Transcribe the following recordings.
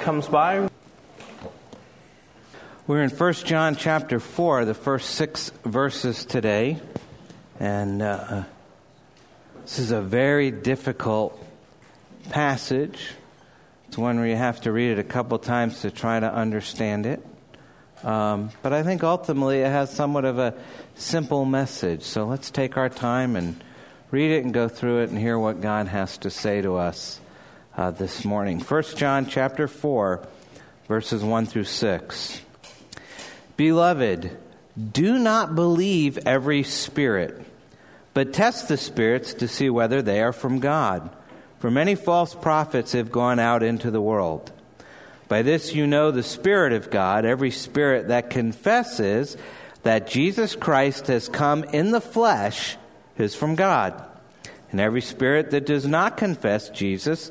comes by. We're in 1 John chapter 4, the first six verses today. And uh, this is a very difficult passage. It's one where you have to read it a couple times to try to understand it. Um, but I think ultimately it has somewhat of a simple message. So let's take our time and read it and go through it and hear what God has to say to us uh, this morning. 1 John chapter 4, verses 1 through 6. Beloved, do not believe every spirit, but test the spirits to see whether they are from God. For many false prophets have gone out into the world. By this you know the Spirit of God. Every spirit that confesses that Jesus Christ has come in the flesh is from God. And every spirit that does not confess Jesus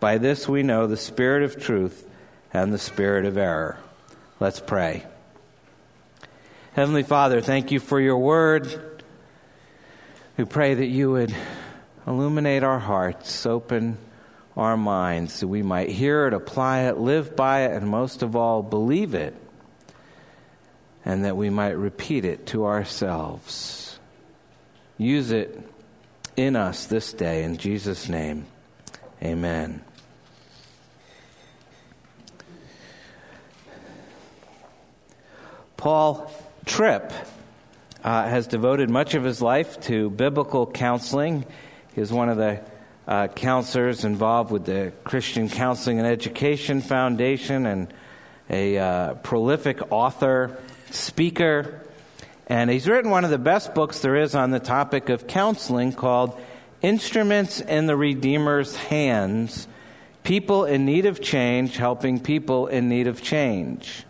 By this we know the spirit of truth and the spirit of error. Let's pray. Heavenly Father, thank you for your word. We pray that you would illuminate our hearts, open our minds, so we might hear it, apply it, live by it, and most of all, believe it, and that we might repeat it to ourselves. Use it in us this day. In Jesus' name, amen. Paul Tripp uh, has devoted much of his life to biblical counseling. He is one of the uh, counselors involved with the Christian Counseling and Education Foundation and a uh, prolific author, speaker, and he's written one of the best books there is on the topic of counseling called Instruments in the Redeemer's Hands People in Need of Change Helping People in Need of Change.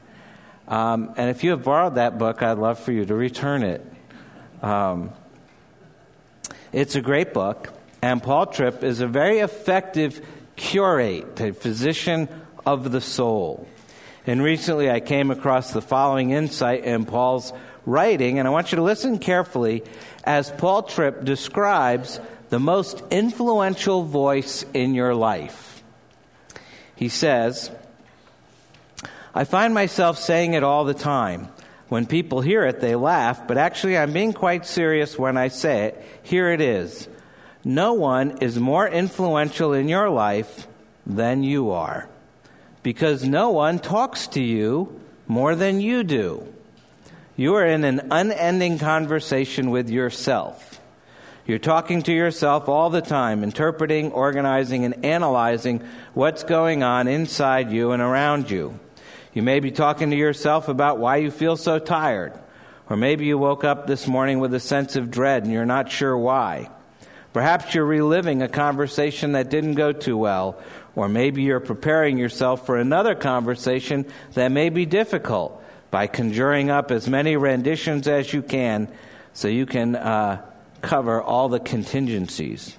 Um, and if you have borrowed that book, I'd love for you to return it. Um, it's a great book, and Paul Tripp is a very effective curate, a physician of the soul. And recently I came across the following insight in Paul's writing, and I want you to listen carefully as Paul Tripp describes the most influential voice in your life. He says, I find myself saying it all the time. When people hear it, they laugh, but actually, I'm being quite serious when I say it. Here it is No one is more influential in your life than you are, because no one talks to you more than you do. You are in an unending conversation with yourself. You're talking to yourself all the time, interpreting, organizing, and analyzing what's going on inside you and around you. You may be talking to yourself about why you feel so tired. Or maybe you woke up this morning with a sense of dread and you're not sure why. Perhaps you're reliving a conversation that didn't go too well. Or maybe you're preparing yourself for another conversation that may be difficult by conjuring up as many renditions as you can so you can uh, cover all the contingencies.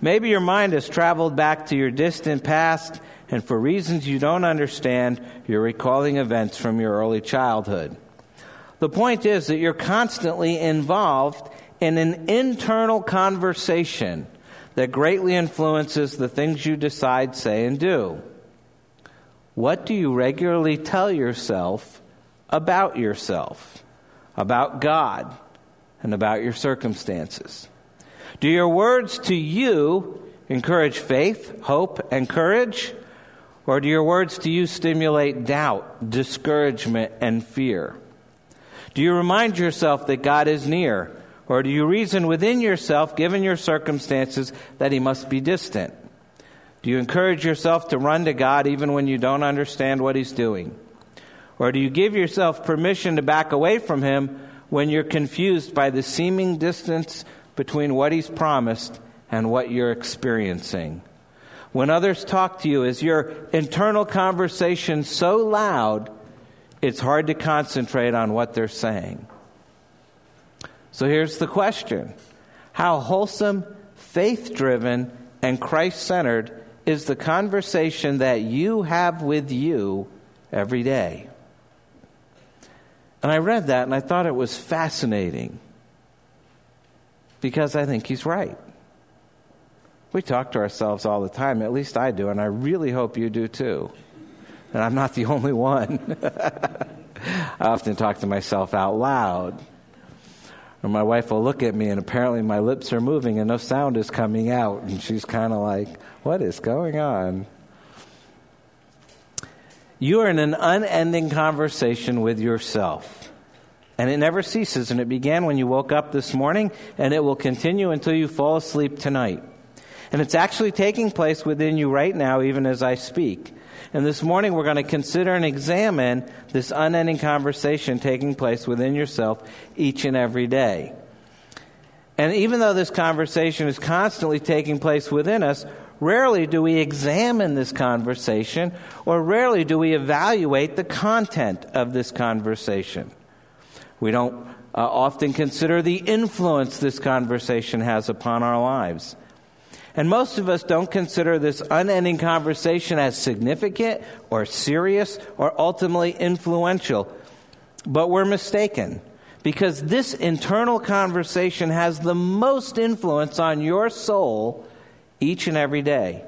Maybe your mind has traveled back to your distant past and for reasons you don't understand, you're recalling events from your early childhood. The point is that you're constantly involved in an internal conversation that greatly influences the things you decide, say, and do. What do you regularly tell yourself about yourself, about God, and about your circumstances? Do your words to you encourage faith, hope, and courage? Or do your words to you stimulate doubt, discouragement, and fear? Do you remind yourself that God is near? Or do you reason within yourself, given your circumstances, that He must be distant? Do you encourage yourself to run to God even when you don't understand what He's doing? Or do you give yourself permission to back away from Him when you're confused by the seeming distance between what He's promised and what you're experiencing? When others talk to you, is your internal conversation so loud it's hard to concentrate on what they're saying? So here's the question How wholesome, faith driven, and Christ centered is the conversation that you have with you every day? And I read that and I thought it was fascinating because I think he's right. We talk to ourselves all the time, at least I do, and I really hope you do too. And I'm not the only one. I often talk to myself out loud. Or my wife will look at me and apparently my lips are moving and no sound is coming out. And she's kind of like, What is going on? You are in an unending conversation with yourself. And it never ceases. And it began when you woke up this morning, and it will continue until you fall asleep tonight. And it's actually taking place within you right now, even as I speak. And this morning we're going to consider and examine this unending conversation taking place within yourself each and every day. And even though this conversation is constantly taking place within us, rarely do we examine this conversation or rarely do we evaluate the content of this conversation. We don't uh, often consider the influence this conversation has upon our lives. And most of us don't consider this unending conversation as significant or serious or ultimately influential. But we're mistaken because this internal conversation has the most influence on your soul each and every day.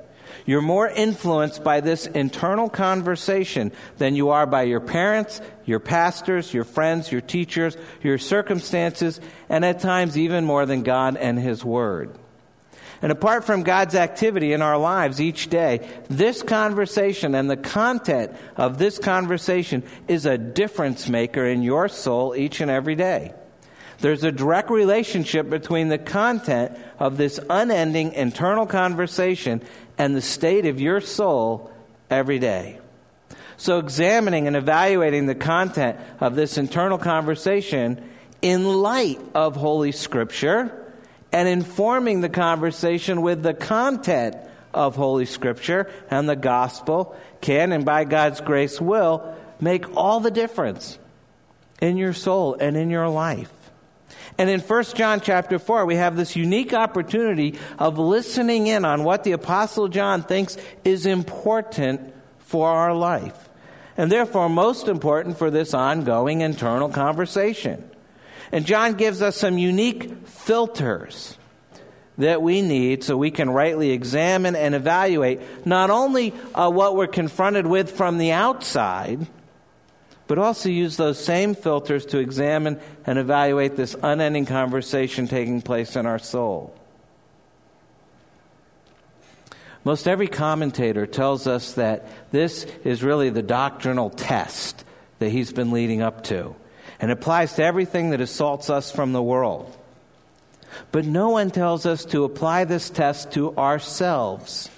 You're more influenced by this internal conversation than you are by your parents, your pastors, your friends, your teachers, your circumstances, and at times even more than God and His Word. And apart from God's activity in our lives each day, this conversation and the content of this conversation is a difference maker in your soul each and every day. There's a direct relationship between the content of this unending internal conversation and the state of your soul every day. So, examining and evaluating the content of this internal conversation in light of Holy Scripture and informing the conversation with the content of Holy Scripture and the gospel can, and by God's grace will, make all the difference in your soul and in your life. And in 1 John chapter 4, we have this unique opportunity of listening in on what the Apostle John thinks is important for our life. And therefore, most important for this ongoing internal conversation. And John gives us some unique filters that we need so we can rightly examine and evaluate not only uh, what we're confronted with from the outside, but also use those same filters to examine and evaluate this unending conversation taking place in our soul. Most every commentator tells us that this is really the doctrinal test that he's been leading up to and applies to everything that assaults us from the world. But no one tells us to apply this test to ourselves.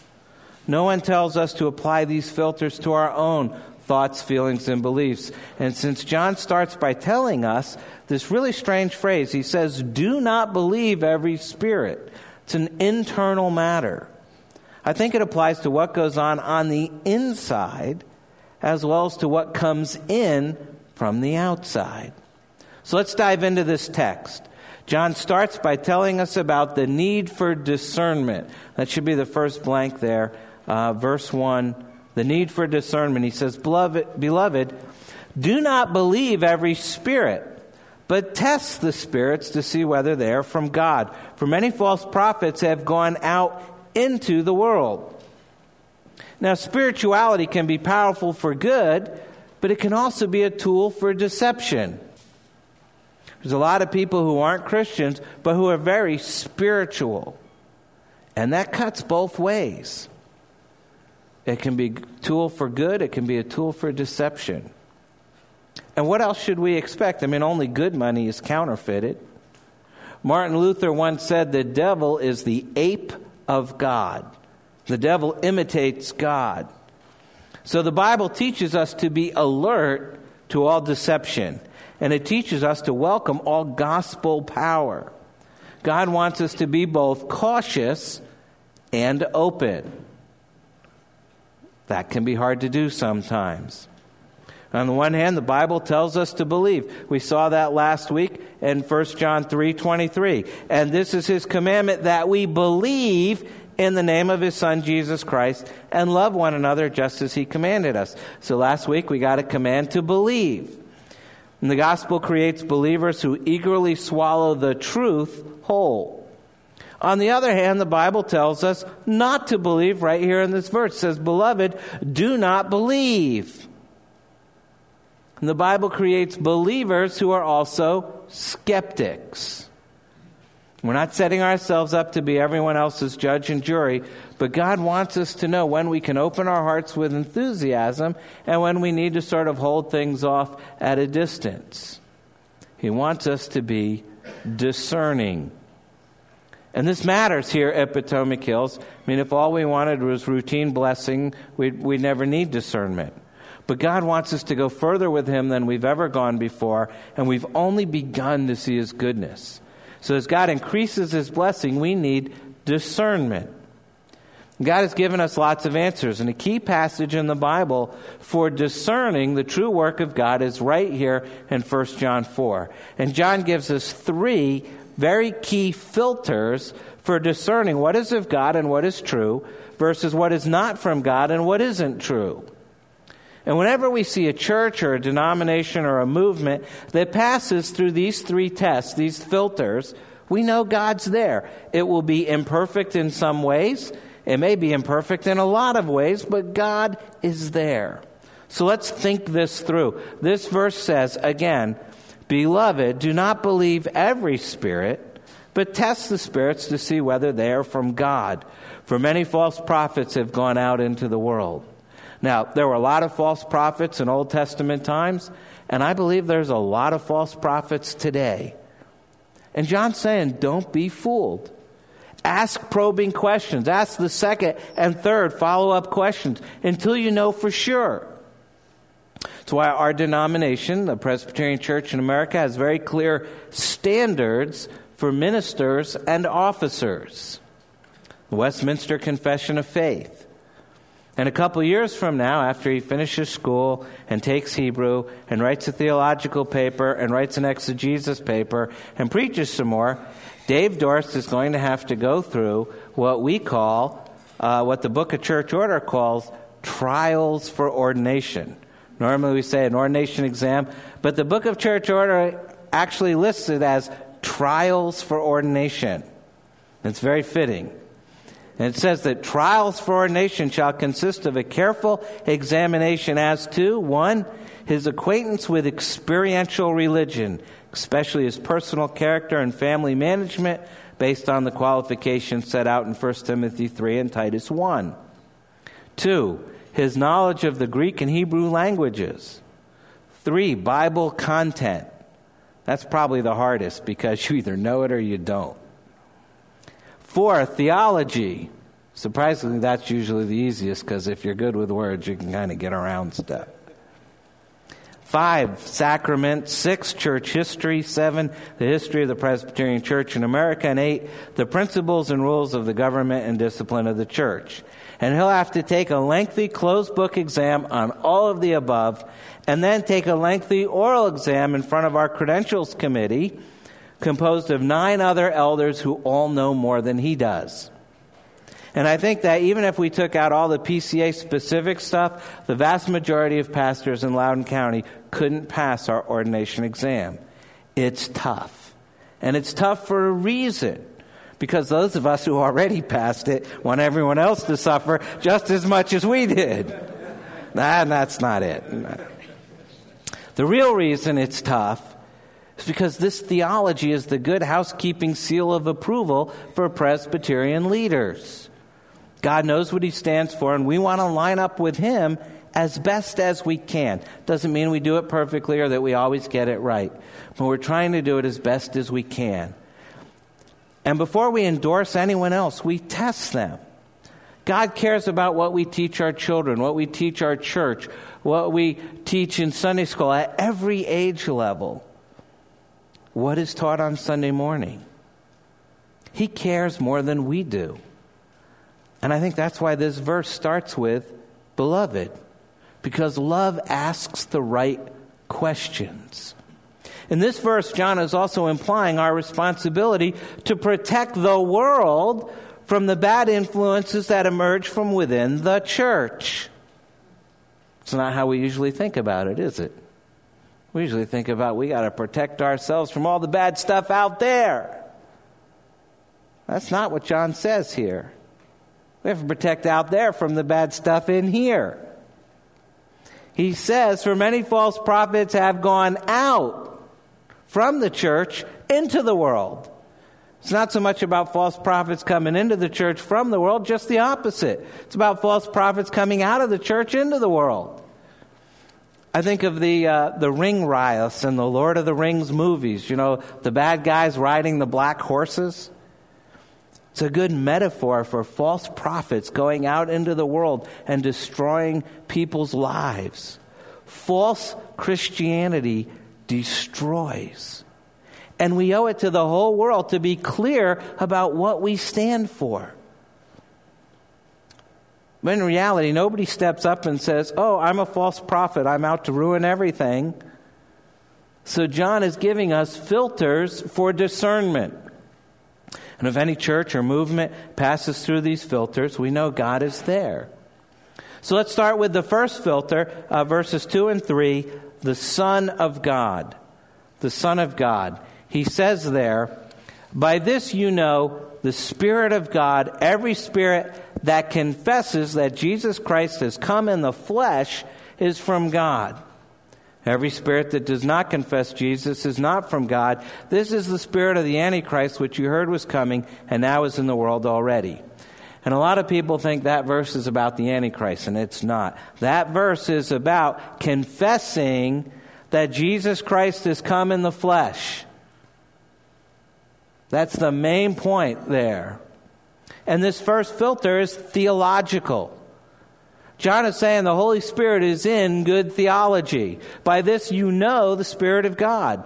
No one tells us to apply these filters to our own thoughts, feelings, and beliefs. And since John starts by telling us this really strange phrase, he says, Do not believe every spirit. It's an internal matter. I think it applies to what goes on on the inside as well as to what comes in from the outside. So let's dive into this text. John starts by telling us about the need for discernment. That should be the first blank there. Uh, verse 1 the need for discernment. He says, Beloved, beloved, do not believe every spirit, but test the spirits to see whether they are from God. For many false prophets have gone out into the world. Now, spirituality can be powerful for good, but it can also be a tool for deception. There's a lot of people who aren't Christians, but who are very spiritual. And that cuts both ways. It can be a tool for good, it can be a tool for deception. And what else should we expect? I mean, only good money is counterfeited. Martin Luther once said the devil is the ape of God. The devil imitates God. So the Bible teaches us to be alert to all deception, and it teaches us to welcome all gospel power. God wants us to be both cautious and open. That can be hard to do sometimes. On the one hand, the Bible tells us to believe. We saw that last week in 1 John 3:23. And this is his commandment that we believe in the name of his son Jesus Christ and love one another just as he commanded us. So last week we got a command to believe. And the gospel creates believers who eagerly swallow the truth whole. On the other hand, the Bible tells us not to believe right here in this verse. It says, Beloved, do not believe. And the Bible creates believers who are also skeptics. We're not setting ourselves up to be everyone else's judge and jury, but God wants us to know when we can open our hearts with enthusiasm and when we need to sort of hold things off at a distance. He wants us to be discerning. And this matters here at Potomac Hills. I mean, if all we wanted was routine blessing, we'd, we'd never need discernment. But God wants us to go further with Him than we've ever gone before, and we've only begun to see His goodness. So as God increases His blessing, we need discernment. God has given us lots of answers, and a key passage in the Bible for discerning the true work of God is right here in 1 John 4. And John gives us three very key filters for discerning what is of God and what is true versus what is not from God and what isn't true. And whenever we see a church or a denomination or a movement that passes through these three tests, these filters, we know God's there. It will be imperfect in some ways. It may be imperfect in a lot of ways, but God is there. So let's think this through. This verse says, again, Beloved, do not believe every spirit, but test the spirits to see whether they are from God. For many false prophets have gone out into the world. Now, there were a lot of false prophets in Old Testament times, and I believe there's a lot of false prophets today. And John's saying, don't be fooled. Ask probing questions. Ask the second and third follow up questions until you know for sure. That's why our denomination, the Presbyterian Church in America, has very clear standards for ministers and officers. The Westminster Confession of Faith. And a couple years from now, after he finishes school and takes Hebrew and writes a theological paper and writes an exegesis paper and preaches some more, Dave Dorst is going to have to go through what we call, uh, what the Book of Church Order calls, trials for ordination. Normally we say an ordination exam, but the Book of Church Order actually lists it as trials for ordination. It's very fitting. And it says that trials for ordination shall consist of a careful examination as to one, his acquaintance with experiential religion, especially his personal character and family management, based on the qualifications set out in 1 Timothy 3 and Titus 1. Two, his knowledge of the Greek and Hebrew languages. Three, Bible content. That's probably the hardest because you either know it or you don't. Four, theology. Surprisingly, that's usually the easiest because if you're good with words, you can kind of get around stuff. Five, sacrament. Six, church history. Seven, the history of the Presbyterian Church in America. And eight, the principles and rules of the government and discipline of the church and he'll have to take a lengthy closed book exam on all of the above, and then take a lengthy oral exam in front of our credentials committee, composed of nine other elders who all know more than he does. And I think that even if we took out all the PCA specific stuff, the vast majority of pastors in Loudoun County couldn't pass our ordination exam. It's tough. And it's tough for a reason because those of us who already passed it want everyone else to suffer just as much as we did. Nah, that's not it. The real reason it's tough is because this theology is the good housekeeping seal of approval for Presbyterian leaders. God knows what he stands for, and we want to line up with him as best as we can. Doesn't mean we do it perfectly or that we always get it right, but we're trying to do it as best as we can. And before we endorse anyone else, we test them. God cares about what we teach our children, what we teach our church, what we teach in Sunday school at every age level. What is taught on Sunday morning? He cares more than we do. And I think that's why this verse starts with beloved, because love asks the right questions. In this verse, John is also implying our responsibility to protect the world from the bad influences that emerge from within the church. It's not how we usually think about it, is it? We usually think about we got to protect ourselves from all the bad stuff out there. That's not what John says here. We have to protect out there from the bad stuff in here. He says, For many false prophets have gone out from the church into the world. It's not so much about false prophets coming into the church from the world, just the opposite. It's about false prophets coming out of the church into the world. I think of the uh, the Ringwraiths and the Lord of the Rings movies. You know, the bad guys riding the black horses. It's a good metaphor for false prophets going out into the world and destroying people's lives. False Christianity destroys. And we owe it to the whole world to be clear about what we stand for. But in reality, nobody steps up and says, Oh, I'm a false prophet. I'm out to ruin everything. So John is giving us filters for discernment. And if any church or movement passes through these filters, we know God is there. So let's start with the first filter, uh, verses 2 and 3, the Son of God. The Son of God. He says there, By this you know the Spirit of God, every spirit that confesses that Jesus Christ has come in the flesh is from God. Every spirit that does not confess Jesus is not from God. This is the spirit of the Antichrist, which you heard was coming and now is in the world already. And a lot of people think that verse is about the Antichrist, and it's not. That verse is about confessing that Jesus Christ has come in the flesh. That's the main point there. And this first filter is theological. John is saying the Holy Spirit is in good theology. By this you know the Spirit of God.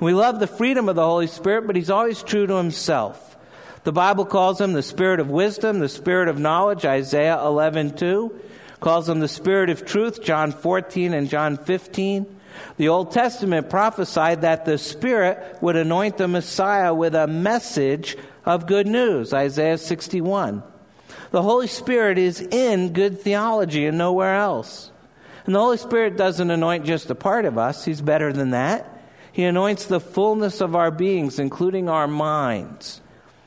We love the freedom of the Holy Spirit, but he's always true to himself. The Bible calls him the Spirit of wisdom, the Spirit of knowledge, Isaiah 11:2. Calls him the Spirit of truth, John 14 and John 15. The Old Testament prophesied that the Spirit would anoint the Messiah with a message of good news, Isaiah 61. The Holy Spirit is in good theology and nowhere else. And the Holy Spirit doesn't anoint just a part of us, He's better than that. He anoints the fullness of our beings, including our minds.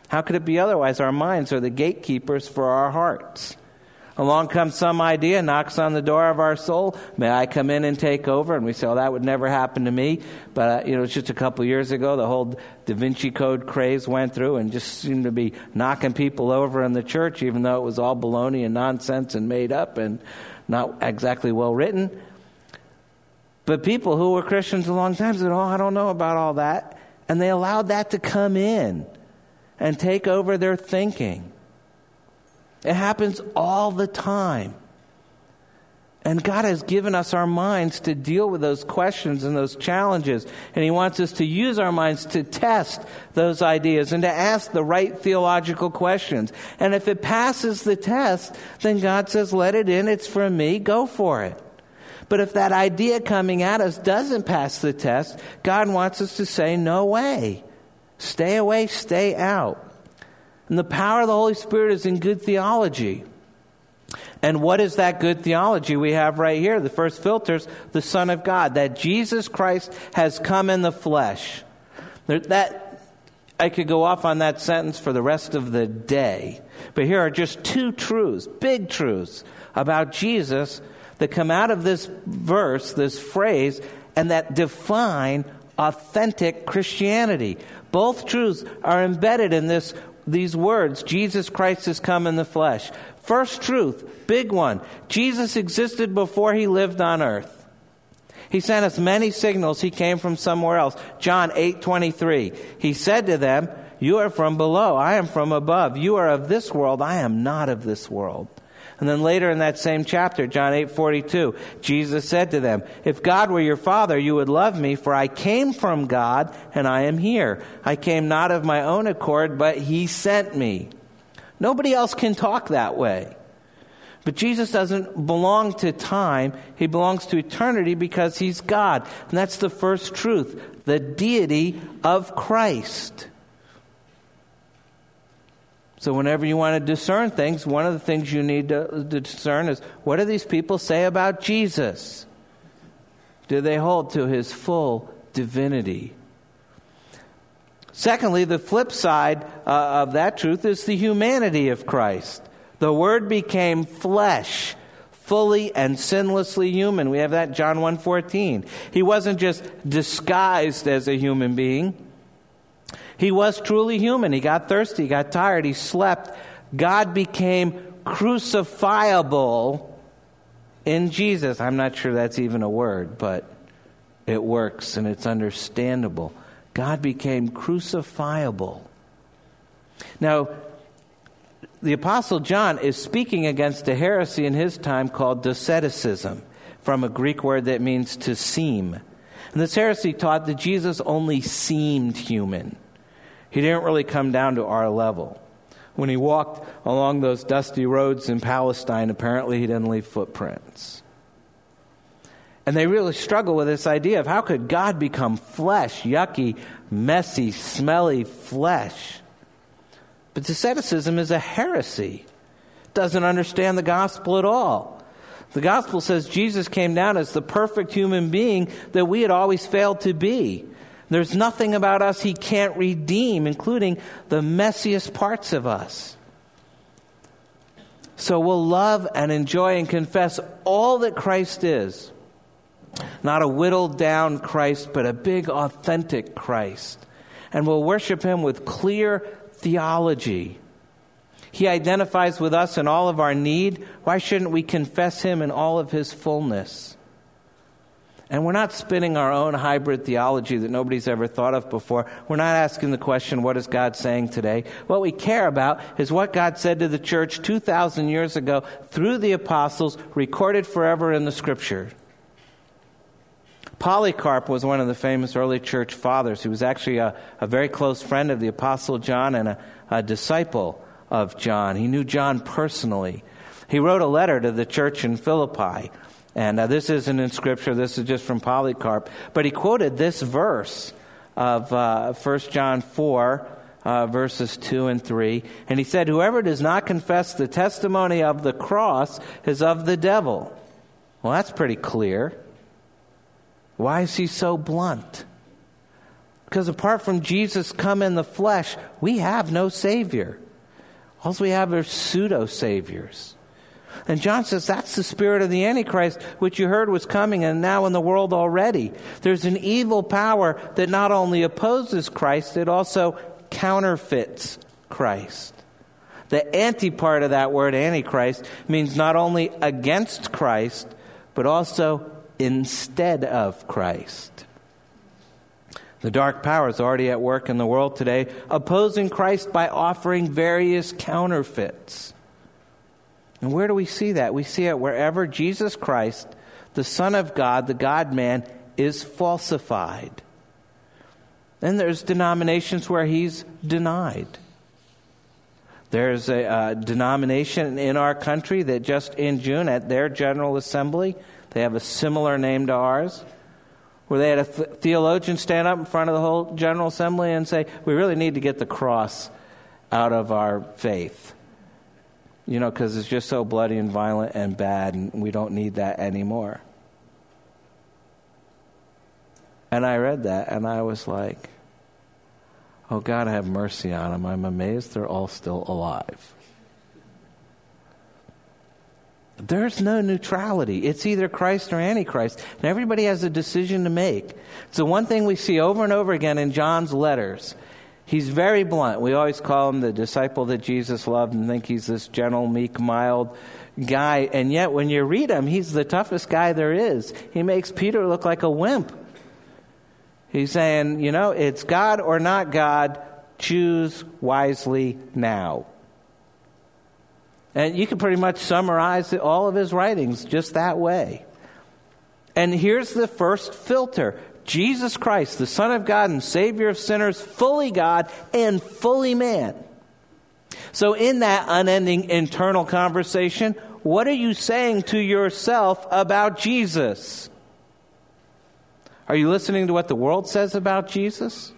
How could it be otherwise? Our minds are the gatekeepers for our hearts. Along comes some idea, knocks on the door of our soul. May I come in and take over? And we say, "Oh, that would never happen to me." But uh, you know, it's just a couple years ago, the whole Da Vinci Code craze went through, and just seemed to be knocking people over in the church, even though it was all baloney and nonsense and made up and not exactly well written. But people who were Christians a long time said, "Oh, I don't know about all that," and they allowed that to come in and take over their thinking. It happens all the time. And God has given us our minds to deal with those questions and those challenges. And He wants us to use our minds to test those ideas and to ask the right theological questions. And if it passes the test, then God says, let it in. It's from me. Go for it. But if that idea coming at us doesn't pass the test, God wants us to say, no way. Stay away, stay out. And the power of the Holy Spirit is in good theology. And what is that good theology we have right here? The first filters, the Son of God, that Jesus Christ has come in the flesh. That I could go off on that sentence for the rest of the day. But here are just two truths, big truths about Jesus that come out of this verse, this phrase, and that define authentic Christianity. Both truths are embedded in this these words Jesus Christ has come in the flesh. First truth, big one Jesus existed before he lived on earth. He sent us many signals he came from somewhere else. John 8:23. He said to them, "You are from below, I am from above. You are of this world, I am not of this world." And then later in that same chapter, John 8 42, Jesus said to them, If God were your father, you would love me, for I came from God and I am here. I came not of my own accord, but he sent me. Nobody else can talk that way. But Jesus doesn't belong to time, he belongs to eternity because he's God. And that's the first truth the deity of Christ. So, whenever you want to discern things, one of the things you need to, discern is what do these people say about Jesus? Do they hold to his full divinity? Secondly, the flip side uh, of that truth is the humanity of Christ. The Word became flesh, fully and sinlessly human. We have that John 1:14. He wasn't just disguised as a human being. He was truly human. He got thirsty, he got tired, he slept. God became crucifiable in Jesus. I'm not sure that's even a word, but it works and it's understandable. God became crucifiable. Now, the Apostle John is speaking against a heresy in his time called Doceticism, from a Greek word that means to seem. And this heresy taught that Jesus only seemed human. He didn't really come down to our level. When he walked along those dusty roads in Palestine, apparently he didn't leave footprints. And they really struggle with this idea of how could God become flesh, yucky, messy, smelly flesh? But Doceticism is a heresy. Doesn't understand the gospel at all. The gospel says Jesus came down as the perfect human being that we had always failed to be. There's nothing about us he can't redeem, including the messiest parts of us. So we'll love and enjoy and confess all that Christ is. Not a whittled down Christ, but a big, authentic Christ. And we'll worship him with clear theology. He identifies with us in all of our need. Why shouldn't we confess him in all of his fullness? And we're not spinning our own hybrid theology that nobody's ever thought of before. We're not asking the question, what is God saying today? What we care about is what God said to the church 2,000 years ago through the apostles, recorded forever in the scripture. Polycarp was one of the famous early church fathers. He was actually a, a very close friend of the apostle John and a, a disciple of John. He knew John personally. He wrote a letter to the church in Philippi and uh, this isn't in Scripture, this is just from Polycarp. But he quoted this verse of uh, 1 John 4, uh, verses 2 and 3. And he said, Whoever does not confess the testimony of the cross is of the devil. Well, that's pretty clear. Why is he so blunt? Because apart from Jesus come in the flesh, we have no Savior. All we have are pseudo Saviors. And John says that's the spirit of the Antichrist, which you heard was coming and now in the world already. There's an evil power that not only opposes Christ, it also counterfeits Christ. The anti part of that word, Antichrist, means not only against Christ, but also instead of Christ. The dark power is already at work in the world today, opposing Christ by offering various counterfeits. And where do we see that? We see it wherever Jesus Christ, the Son of God, the God man, is falsified. Then there's denominations where he's denied. There's a, a denomination in our country that just in June at their General Assembly, they have a similar name to ours, where they had a th- theologian stand up in front of the whole General Assembly and say, We really need to get the cross out of our faith you know, because it's just so bloody and violent and bad, and we don't need that anymore. And I read that, and I was like, oh, God, have mercy on them. I'm amazed they're all still alive. There's no neutrality. It's either Christ or Antichrist. And everybody has a decision to make. It's the one thing we see over and over again in John's letters He's very blunt. We always call him the disciple that Jesus loved and think he's this gentle, meek, mild guy. And yet, when you read him, he's the toughest guy there is. He makes Peter look like a wimp. He's saying, you know, it's God or not God. Choose wisely now. And you can pretty much summarize all of his writings just that way. And here's the first filter Jesus Christ, the Son of God and Savior of sinners, fully God and fully man. So, in that unending internal conversation, What are you saying to yourself about Jesus? Are you listening to what the world says about Jesus?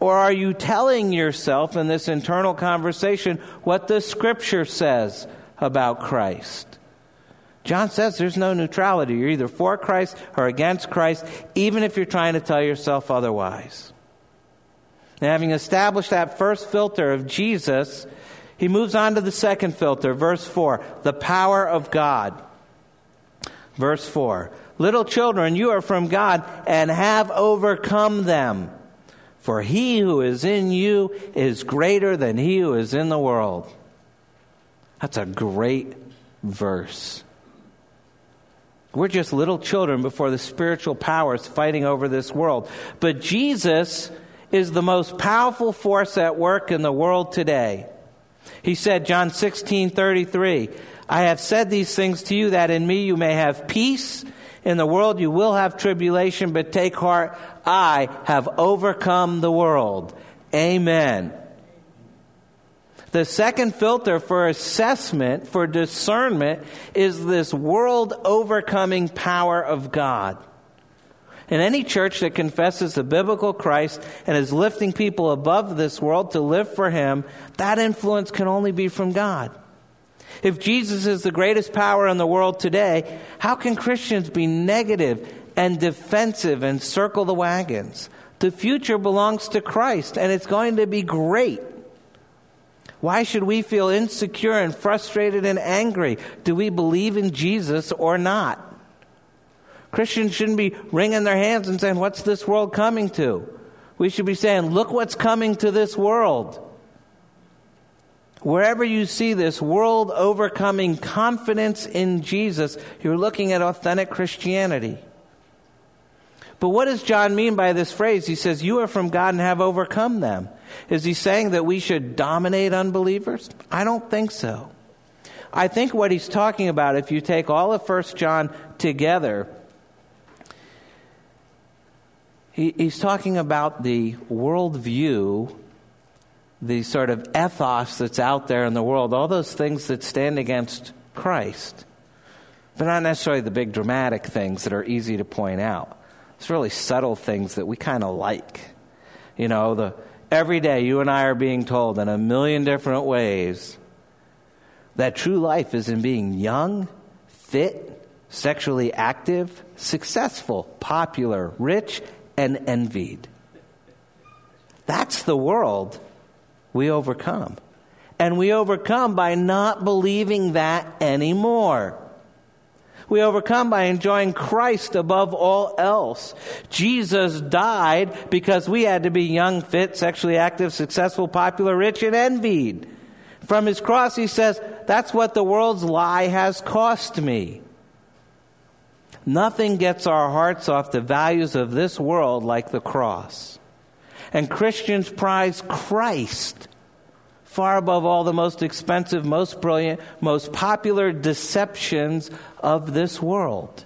Or are you telling yourself in this internal conversation what the scripture says about Christ? John says there's no neutrality. You're either for Christ or against Christ, even if you're trying to tell yourself otherwise. Having established that first filter of Jesus, he moves on to the second filter, verse 4, the power of God. Verse 4, little children, you are from God and have overcome them. For he who is in you is greater than he who is in the world. That's a great verse. We're just little children before the spiritual powers fighting over this world. But Jesus is the most powerful force at work in the world today. He said, John 16, 33, I have said these things to you that in me you may have peace. In the world you will have tribulation, but take heart, I have overcome the world. Amen. The second filter for assessment, for discernment, is this world overcoming power of God. In any church that confesses the biblical Christ and is lifting people above this world to live for Him, that influence can only be from God. If Jesus is the greatest power in the world today, how can Christians be negative and defensive and circle the wagons? The future belongs to Christ and it's going to be great. Why should we feel insecure and frustrated and angry? Do we believe in Jesus or not? Christians shouldn't be wringing their hands and saying, What's this world coming to? We should be saying, Look what's coming to this world. Wherever you see this world overcoming confidence in Jesus, you're looking at authentic Christianity. But what does John mean by this phrase? He says, You are from God and have overcome them. Is he saying that we should dominate unbelievers? I don't think so. I think what he's talking about, if you take all of 1 John together, he, he's talking about the worldview, the sort of ethos that's out there in the world, all those things that stand against Christ. But not necessarily the big dramatic things that are easy to point out. It's really subtle things that we kind of like. You know, the every day you and I are being told in a million different ways that true life is in being young, fit, sexually active, successful, popular, rich, and envied. That's the world we overcome. And we overcome by not believing that anymore. We overcome by enjoying Christ above all else. Jesus died because we had to be young, fit, sexually active, successful, popular, rich, and envied. From his cross, he says, That's what the world's lie has cost me. Nothing gets our hearts off the values of this world like the cross. And Christians prize Christ far above all the most expensive, most brilliant, most popular deceptions of this world.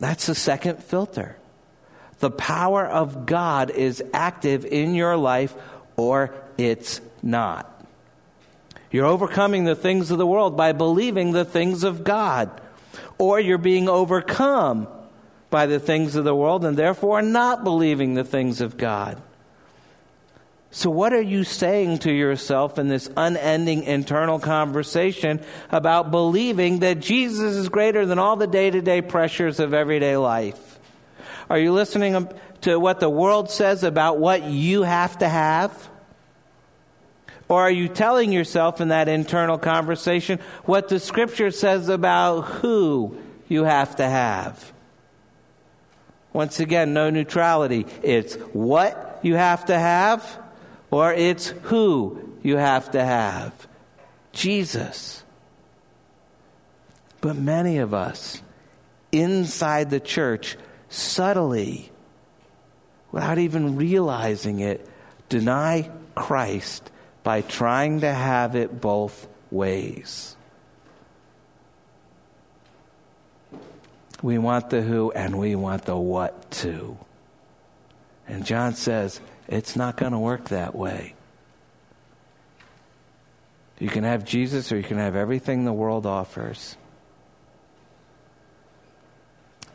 That's the second filter. The power of God is active in your life or it's not. You're overcoming the things of the world by believing the things of God or you're being overcome by the things of the world and therefore not believing the things of God. So, what are you saying to yourself in this unending internal conversation about believing that Jesus is greater than all the day to day pressures of everyday life? Are you listening to what the world says about what you have to have? Or are you telling yourself in that internal conversation what the scripture says about who you have to have? Once again, no neutrality. It's what you have to have, or it's who you have to have. Jesus. But many of us inside the church subtly, without even realizing it, deny Christ by trying to have it both ways. We want the who and we want the what too. And John says it's not going to work that way. You can have Jesus or you can have everything the world offers.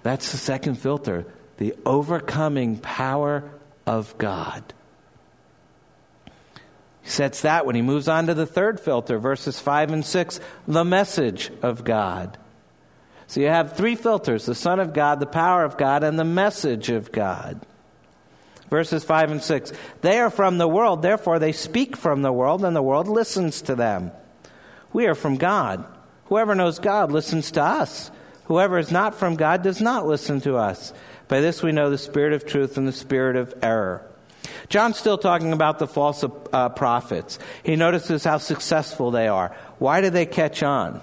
That's the second filter the overcoming power of God. He sets that when he moves on to the third filter, verses 5 and 6, the message of God. So you have three filters the Son of God, the power of God, and the message of God. Verses 5 and 6. They are from the world, therefore they speak from the world, and the world listens to them. We are from God. Whoever knows God listens to us. Whoever is not from God does not listen to us. By this we know the spirit of truth and the spirit of error. John's still talking about the false uh, prophets. He notices how successful they are. Why do they catch on?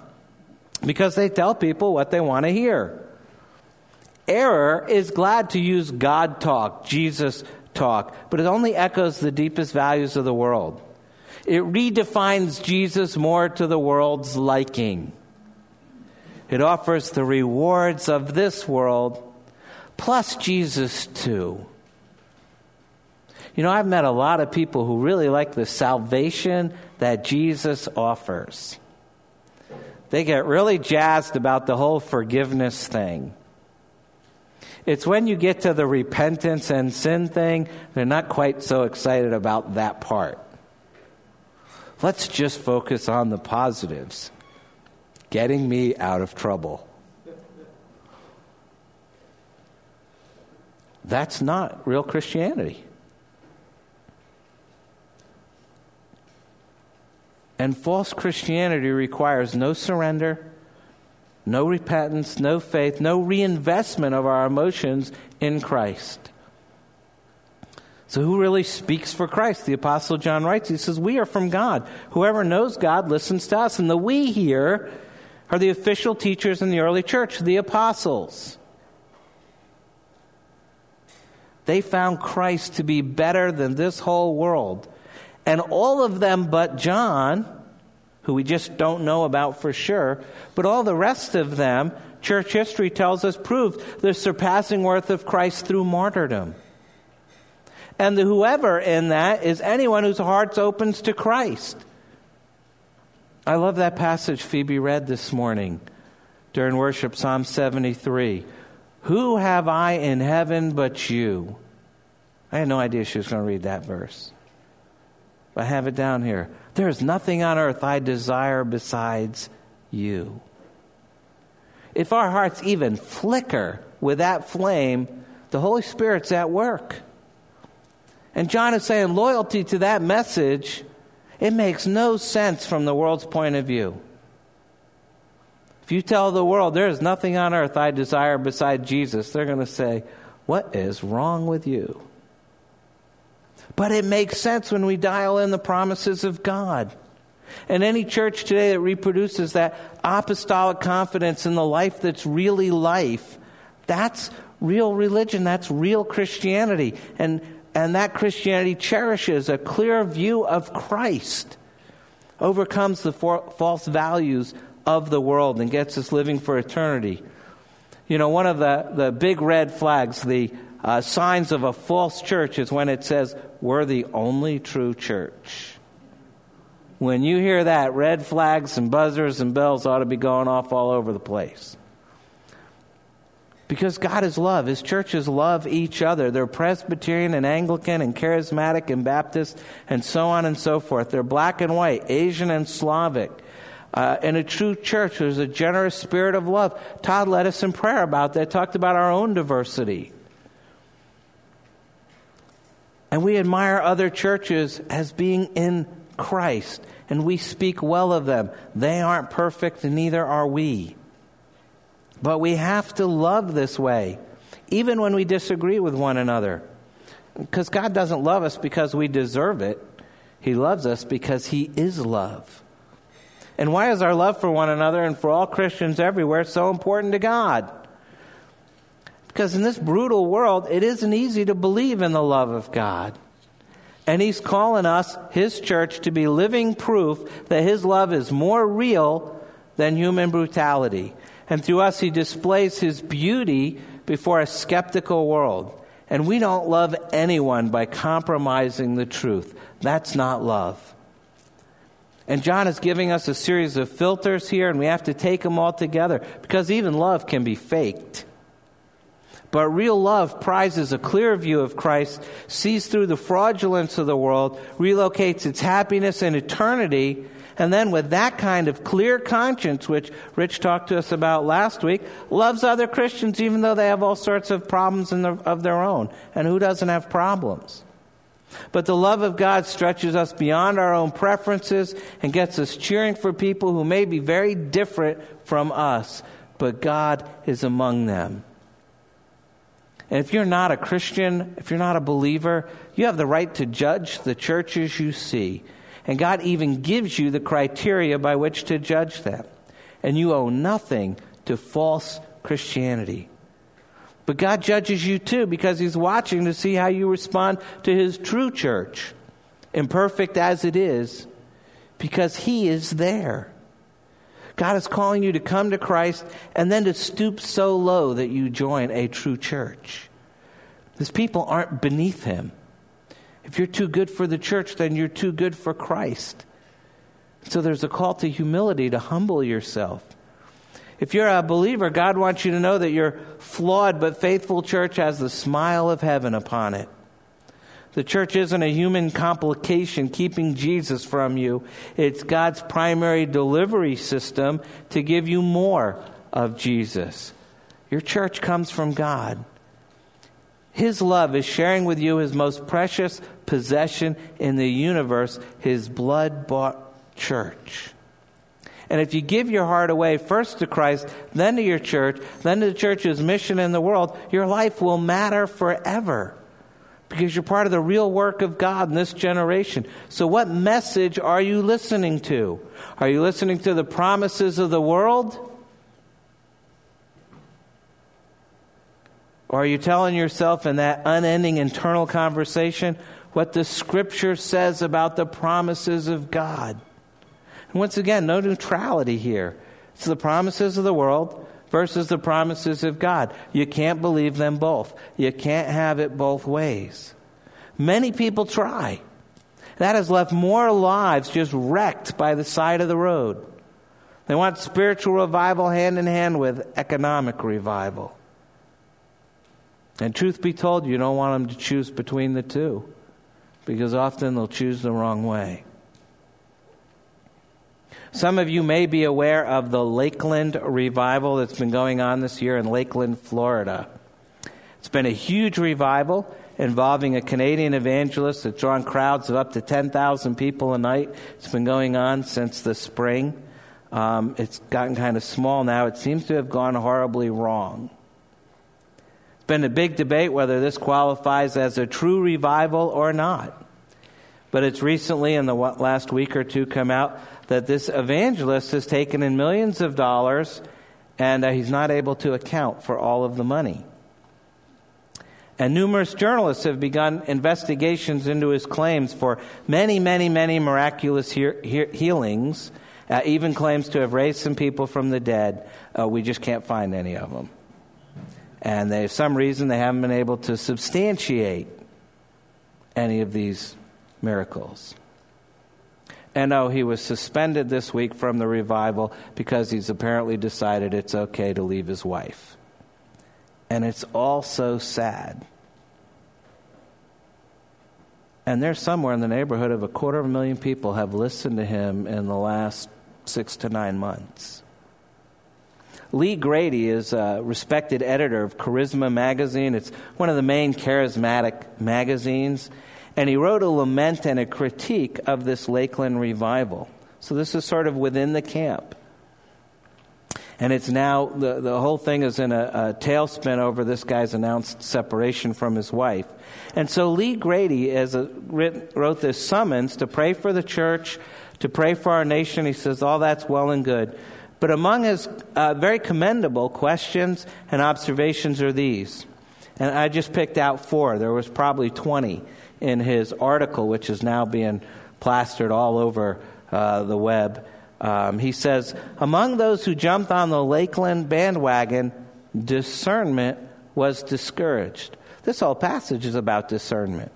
Because they tell people what they want to hear. Error is glad to use God talk, Jesus talk, but it only echoes the deepest values of the world. It redefines Jesus more to the world's liking. It offers the rewards of this world plus Jesus too. You know, I've met a lot of people who really like the salvation that Jesus offers. They get really jazzed about the whole forgiveness thing. It's when you get to the repentance and sin thing, they're not quite so excited about that part. Let's just focus on the positives getting me out of trouble. That's not real Christianity. And false Christianity requires no surrender, no repentance, no faith, no reinvestment of our emotions in Christ. So, who really speaks for Christ? The Apostle John writes, he says, We are from God. Whoever knows God listens to us. And the we here are the official teachers in the early church, the apostles. They found Christ to be better than this whole world. And all of them but John, who we just don't know about for sure, but all the rest of them, church history tells us, proved the surpassing worth of Christ through martyrdom. And the whoever in that is anyone whose heart opens to Christ. I love that passage Phoebe read this morning during worship, Psalm 73. Who have I in heaven but you? I had no idea she was going to read that verse. I have it down here. There is nothing on earth I desire besides you. If our hearts even flicker with that flame, the Holy Spirit's at work. And John is saying loyalty to that message, it makes no sense from the world's point of view. If you tell the world there is nothing on earth I desire beside Jesus, they're going to say, What is wrong with you? But it makes sense when we dial in the promises of God. And any church today that reproduces that apostolic confidence in the life that's really life, that's real religion, that's real Christianity. And, and that Christianity cherishes a clear view of Christ, overcomes the for, false values of the world and gets us living for eternity. You know, one of the, the big red flags, the uh, signs of a false church, is when it says, We're the only true church. When you hear that, red flags and buzzers and bells ought to be going off all over the place. Because God is love. His churches love each other. They're Presbyterian and Anglican and Charismatic and Baptist and so on and so forth. They're black and white, Asian and Slavic. Uh, in a true church, there's a generous spirit of love. Todd led us in prayer about that, talked about our own diversity. And we admire other churches as being in Christ, and we speak well of them. They aren't perfect, and neither are we. But we have to love this way, even when we disagree with one another. Because God doesn't love us because we deserve it, He loves us because He is love. And why is our love for one another and for all Christians everywhere so important to God? Because in this brutal world, it isn't easy to believe in the love of God. And He's calling us, His church, to be living proof that His love is more real than human brutality. And through us, He displays His beauty before a skeptical world. And we don't love anyone by compromising the truth. That's not love. And John is giving us a series of filters here, and we have to take them all together because even love can be faked. But real love prizes a clear view of Christ, sees through the fraudulence of the world, relocates its happiness and eternity, and then with that kind of clear conscience, which Rich talked to us about last week, loves other Christians even though they have all sorts of problems the, of their own. And who doesn't have problems? But the love of God stretches us beyond our own preferences and gets us cheering for people who may be very different from us, but God is among them. And if you're not a Christian, if you're not a believer, you have the right to judge the churches you see. And God even gives you the criteria by which to judge them. And you owe nothing to false Christianity. But God judges you too because He's watching to see how you respond to His true church, imperfect as it is, because He is there. God is calling you to come to Christ and then to stoop so low that you join a true church. His people aren't beneath him. If you're too good for the church, then you're too good for Christ. So there's a call to humility, to humble yourself. If you're a believer, God wants you to know that your flawed but faithful church has the smile of heaven upon it. The church isn't a human complication keeping Jesus from you. It's God's primary delivery system to give you more of Jesus. Your church comes from God. His love is sharing with you his most precious possession in the universe, his blood bought church. And if you give your heart away first to Christ, then to your church, then to the church's mission in the world, your life will matter forever because you're part of the real work of God in this generation. So, what message are you listening to? Are you listening to the promises of the world? Or are you telling yourself in that unending internal conversation what the scripture says about the promises of God? And once again, no neutrality here. It's the promises of the world versus the promises of God. You can't believe them both. You can't have it both ways. Many people try. That has left more lives just wrecked by the side of the road. They want spiritual revival hand in hand with economic revival. And truth be told, you don't want them to choose between the two because often they'll choose the wrong way. Some of you may be aware of the Lakeland revival that's been going on this year in Lakeland, Florida. It's been a huge revival involving a Canadian evangelist that's drawn crowds of up to 10,000 people a night. It's been going on since the spring. Um, it's gotten kind of small now. It seems to have gone horribly wrong. It's been a big debate whether this qualifies as a true revival or not. But it's recently, in the last week or two, come out that this evangelist has taken in millions of dollars and uh, he's not able to account for all of the money. And numerous journalists have begun investigations into his claims for many, many, many miraculous he- he- healings, uh, even claims to have raised some people from the dead. Uh, we just can't find any of them. And they, for some reason, they haven't been able to substantiate any of these miracles. And oh, he was suspended this week from the revival because he's apparently decided it's okay to leave his wife. And it's all so sad. And there's somewhere in the neighborhood of a quarter of a million people have listened to him in the last six to nine months. Lee Grady is a respected editor of Charisma magazine. It's one of the main charismatic magazines. And he wrote a lament and a critique of this Lakeland revival. So this is sort of within the camp. And it's now, the, the whole thing is in a, a tailspin over this guy's announced separation from his wife. And so Lee Grady as a, wrote this summons to pray for the church, to pray for our nation. He says, all that's well and good. But among his uh, very commendable questions and observations are these. And I just picked out four. There was probably 20 in his article, which is now being plastered all over uh, the web. Um, he says, Among those who jumped on the Lakeland bandwagon, discernment was discouraged. This whole passage is about discernment.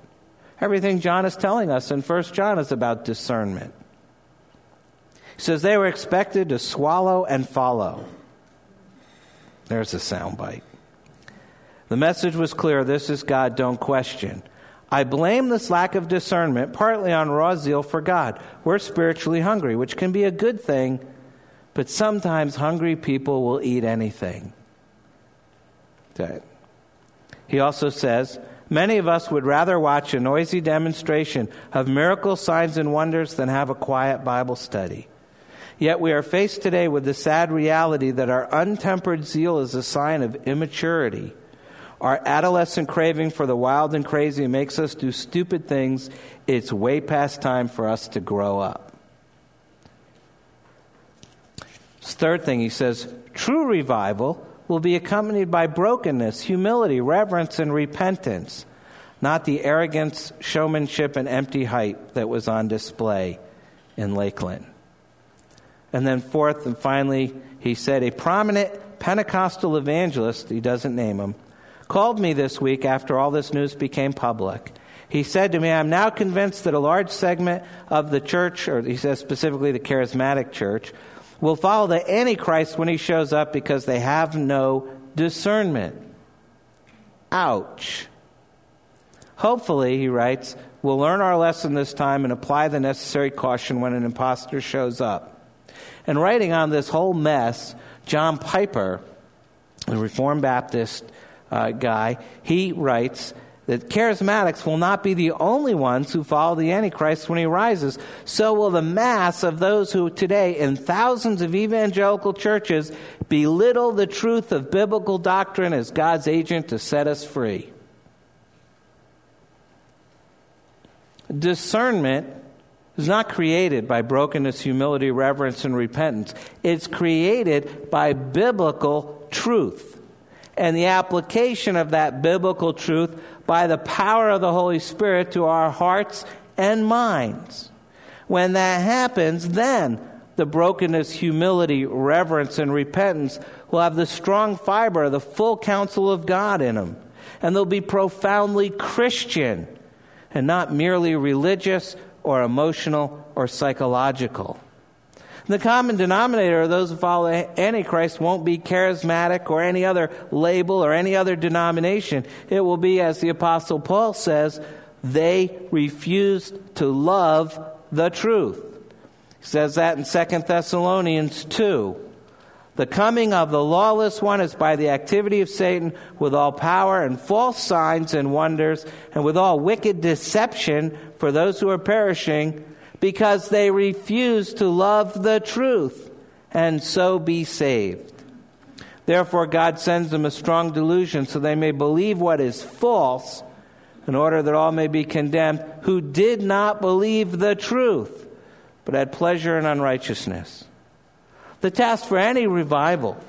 Everything John is telling us in 1 John is about discernment. He says they were expected to swallow and follow. There's a soundbite. The message was clear this is God, don't question. I blame this lack of discernment partly on raw zeal for God. We're spiritually hungry, which can be a good thing, but sometimes hungry people will eat anything. He also says, Many of us would rather watch a noisy demonstration of miracle signs and wonders than have a quiet Bible study. Yet we are faced today with the sad reality that our untempered zeal is a sign of immaturity. Our adolescent craving for the wild and crazy makes us do stupid things. It's way past time for us to grow up. Third thing, he says, true revival will be accompanied by brokenness, humility, reverence, and repentance, not the arrogance, showmanship, and empty hype that was on display in Lakeland. And then, fourth and finally, he said, a prominent Pentecostal evangelist, he doesn't name him, called me this week after all this news became public. He said to me, I'm now convinced that a large segment of the church, or he says specifically the charismatic church, will follow the Antichrist when he shows up because they have no discernment. Ouch. Hopefully, he writes, we'll learn our lesson this time and apply the necessary caution when an impostor shows up. And writing on this whole mess, John Piper, the Reformed Baptist uh, guy, he writes that charismatics will not be the only ones who follow the Antichrist when he rises. So will the mass of those who today, in thousands of evangelical churches, belittle the truth of biblical doctrine as God's agent to set us free. Discernment is not created by brokenness, humility, reverence, and repentance. It's created by biblical truth and the application of that biblical truth by the power of the Holy Spirit to our hearts and minds. When that happens, then the brokenness, humility, reverence, and repentance will have the strong fiber the full counsel of God in them. And they'll be profoundly Christian and not merely religious or emotional or psychological. The common denominator of those who follow the Antichrist won't be charismatic or any other label or any other denomination. It will be, as the Apostle Paul says, they refused to love the truth. He says that in 2 Thessalonians 2. The coming of the lawless one is by the activity of Satan with all power and false signs and wonders and with all wicked deception for those who are perishing because they refuse to love the truth and so be saved. Therefore, God sends them a strong delusion so they may believe what is false in order that all may be condemned who did not believe the truth but had pleasure in unrighteousness. The test for any revival,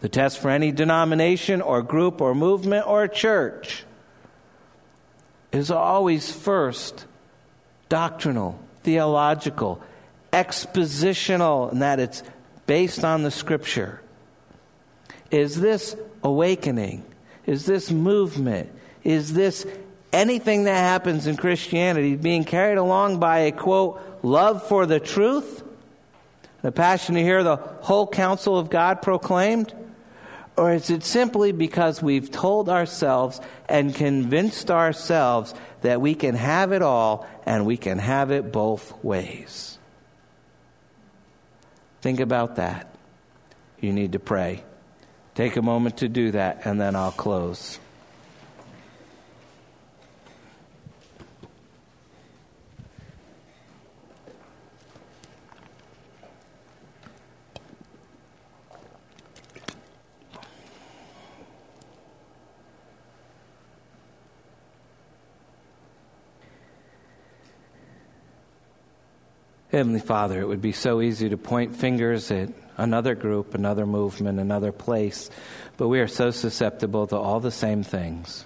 the test for any denomination or group or movement or church is always first doctrinal, theological, expositional, and that it's based on the scripture. Is this awakening? Is this movement? Is this anything that happens in Christianity being carried along by a quote, love for the truth? The passion to hear the whole counsel of God proclaimed? Or is it simply because we've told ourselves and convinced ourselves that we can have it all and we can have it both ways? Think about that. You need to pray. Take a moment to do that, and then I'll close. Heavenly Father, it would be so easy to point fingers at another group, another movement, another place, but we are so susceptible to all the same things.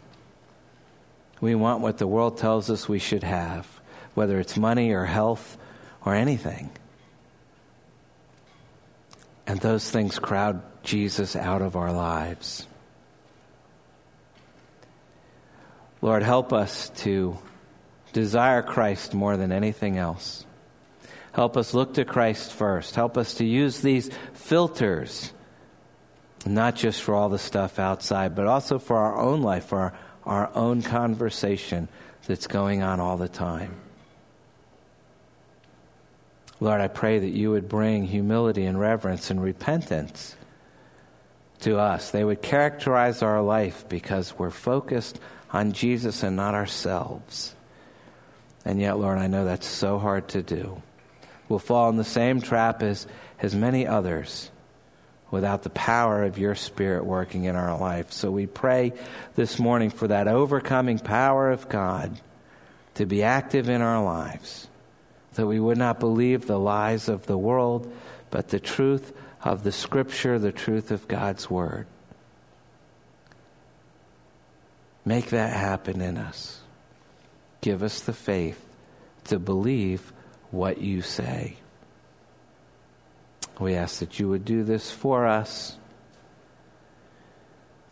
We want what the world tells us we should have, whether it's money or health or anything. And those things crowd Jesus out of our lives. Lord, help us to desire Christ more than anything else. Help us look to Christ first. Help us to use these filters, not just for all the stuff outside, but also for our own life, for our, our own conversation that's going on all the time. Lord, I pray that you would bring humility and reverence and repentance to us. They would characterize our life because we're focused on Jesus and not ourselves. And yet, Lord, I know that's so hard to do. We'll fall in the same trap as, as many others without the power of your Spirit working in our life. So we pray this morning for that overcoming power of God to be active in our lives, that we would not believe the lies of the world, but the truth of the Scripture, the truth of God's Word. Make that happen in us. Give us the faith to believe what you say. We ask that you would do this for us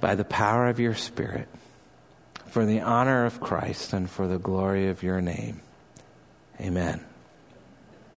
by the power of your Spirit, for the honor of Christ and for the glory of your name. Amen.